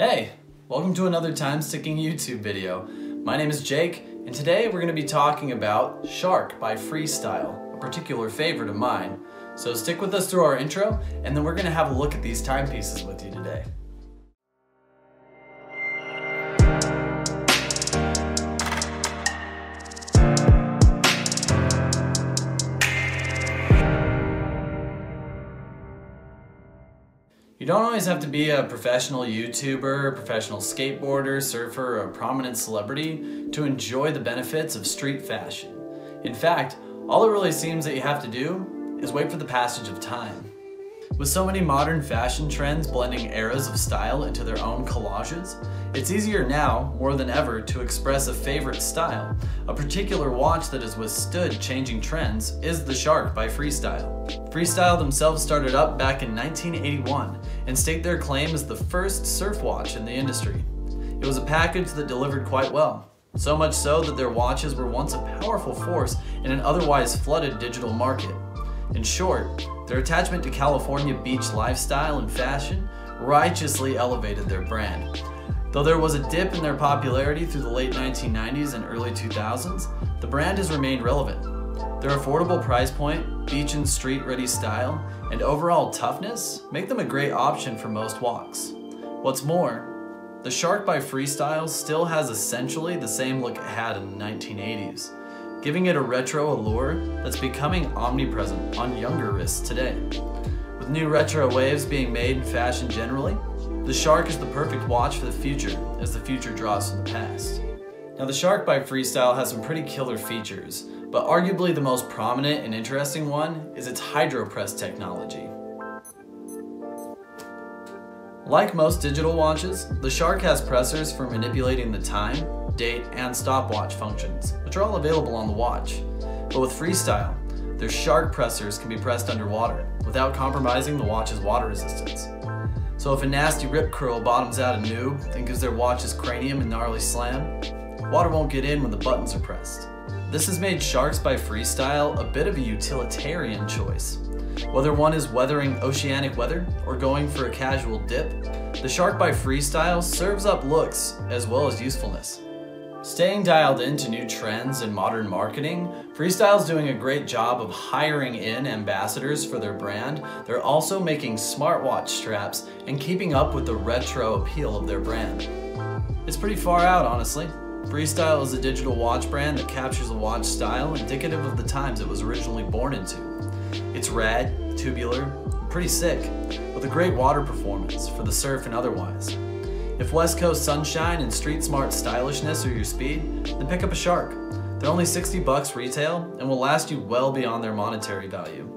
Hey, welcome to another time sticking YouTube video. My name is Jake, and today we're going to be talking about Shark by Freestyle, a particular favorite of mine. So stick with us through our intro, and then we're going to have a look at these timepieces with you today. Don't always have to be a professional YouTuber, professional skateboarder, surfer, or prominent celebrity to enjoy the benefits of street fashion. In fact, all it really seems that you have to do is wait for the passage of time. With so many modern fashion trends blending eras of style into their own collages, it's easier now, more than ever, to express a favorite style. A particular watch that has withstood changing trends is the Shark by Freestyle. Freestyle themselves started up back in 1981 and state their claim as the first surf watch in the industry. It was a package that delivered quite well, so much so that their watches were once a powerful force in an otherwise flooded digital market. In short, their attachment to California beach lifestyle and fashion righteously elevated their brand. Though there was a dip in their popularity through the late 1990s and early 2000s, the brand has remained relevant. Their affordable price point, beach and street ready style, and overall toughness make them a great option for most walks. What's more, the Shark by Freestyle still has essentially the same look it had in the 1980s giving it a retro allure that's becoming omnipresent on younger wrists today. With new retro waves being made in fashion generally, the Shark is the perfect watch for the future as the future draws from the past. Now the Shark by Freestyle has some pretty killer features, but arguably the most prominent and interesting one is its HydroPress technology. Like most digital watches, the Shark has pressers for manipulating the time, date, and stopwatch functions, which are all available on the watch. But with Freestyle, their Shark pressers can be pressed underwater without compromising the watch's water resistance. So if a nasty rip curl bottoms out a noob and gives their watch's cranium a gnarly slam, water won't get in when the buttons are pressed. This has made Sharks by Freestyle a bit of a utilitarian choice. Whether one is weathering oceanic weather or going for a casual dip, the Shark by Freestyle serves up looks as well as usefulness. Staying dialed into new trends in modern marketing, Freestyle's doing a great job of hiring in ambassadors for their brand. They're also making smartwatch straps and keeping up with the retro appeal of their brand. It's pretty far out, honestly. Freestyle is a digital watch brand that captures a watch style indicative of the times it was originally born into. It's rad, tubular, pretty sick, with a great water performance for the surf and otherwise. If West Coast sunshine and street smart stylishness are your speed, then pick up a Shark. They're only 60 bucks retail and will last you well beyond their monetary value.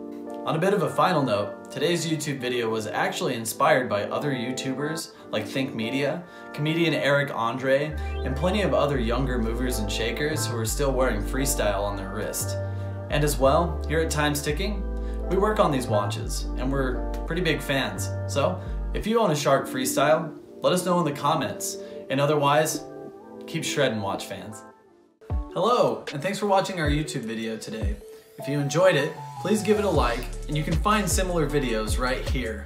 On a bit of a final note, today's YouTube video was actually inspired by other YouTubers like Think Media, comedian Eric Andre, and plenty of other younger movers and shakers who are still wearing freestyle on their wrist. And as well, here at Time Sticking, we work on these watches and we're pretty big fans. So if you own a Shark Freestyle, let us know in the comments. And otherwise, keep shredding watch fans. Hello, and thanks for watching our YouTube video today. If you enjoyed it, please give it a like, and you can find similar videos right here.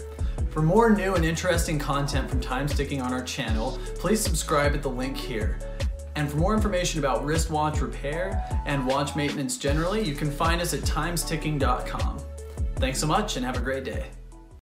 For more new and interesting content from Time Sticking on our channel, please subscribe at the link here. And for more information about wristwatch repair and watch maintenance generally, you can find us at timesticking.com. Thanks so much and have a great day.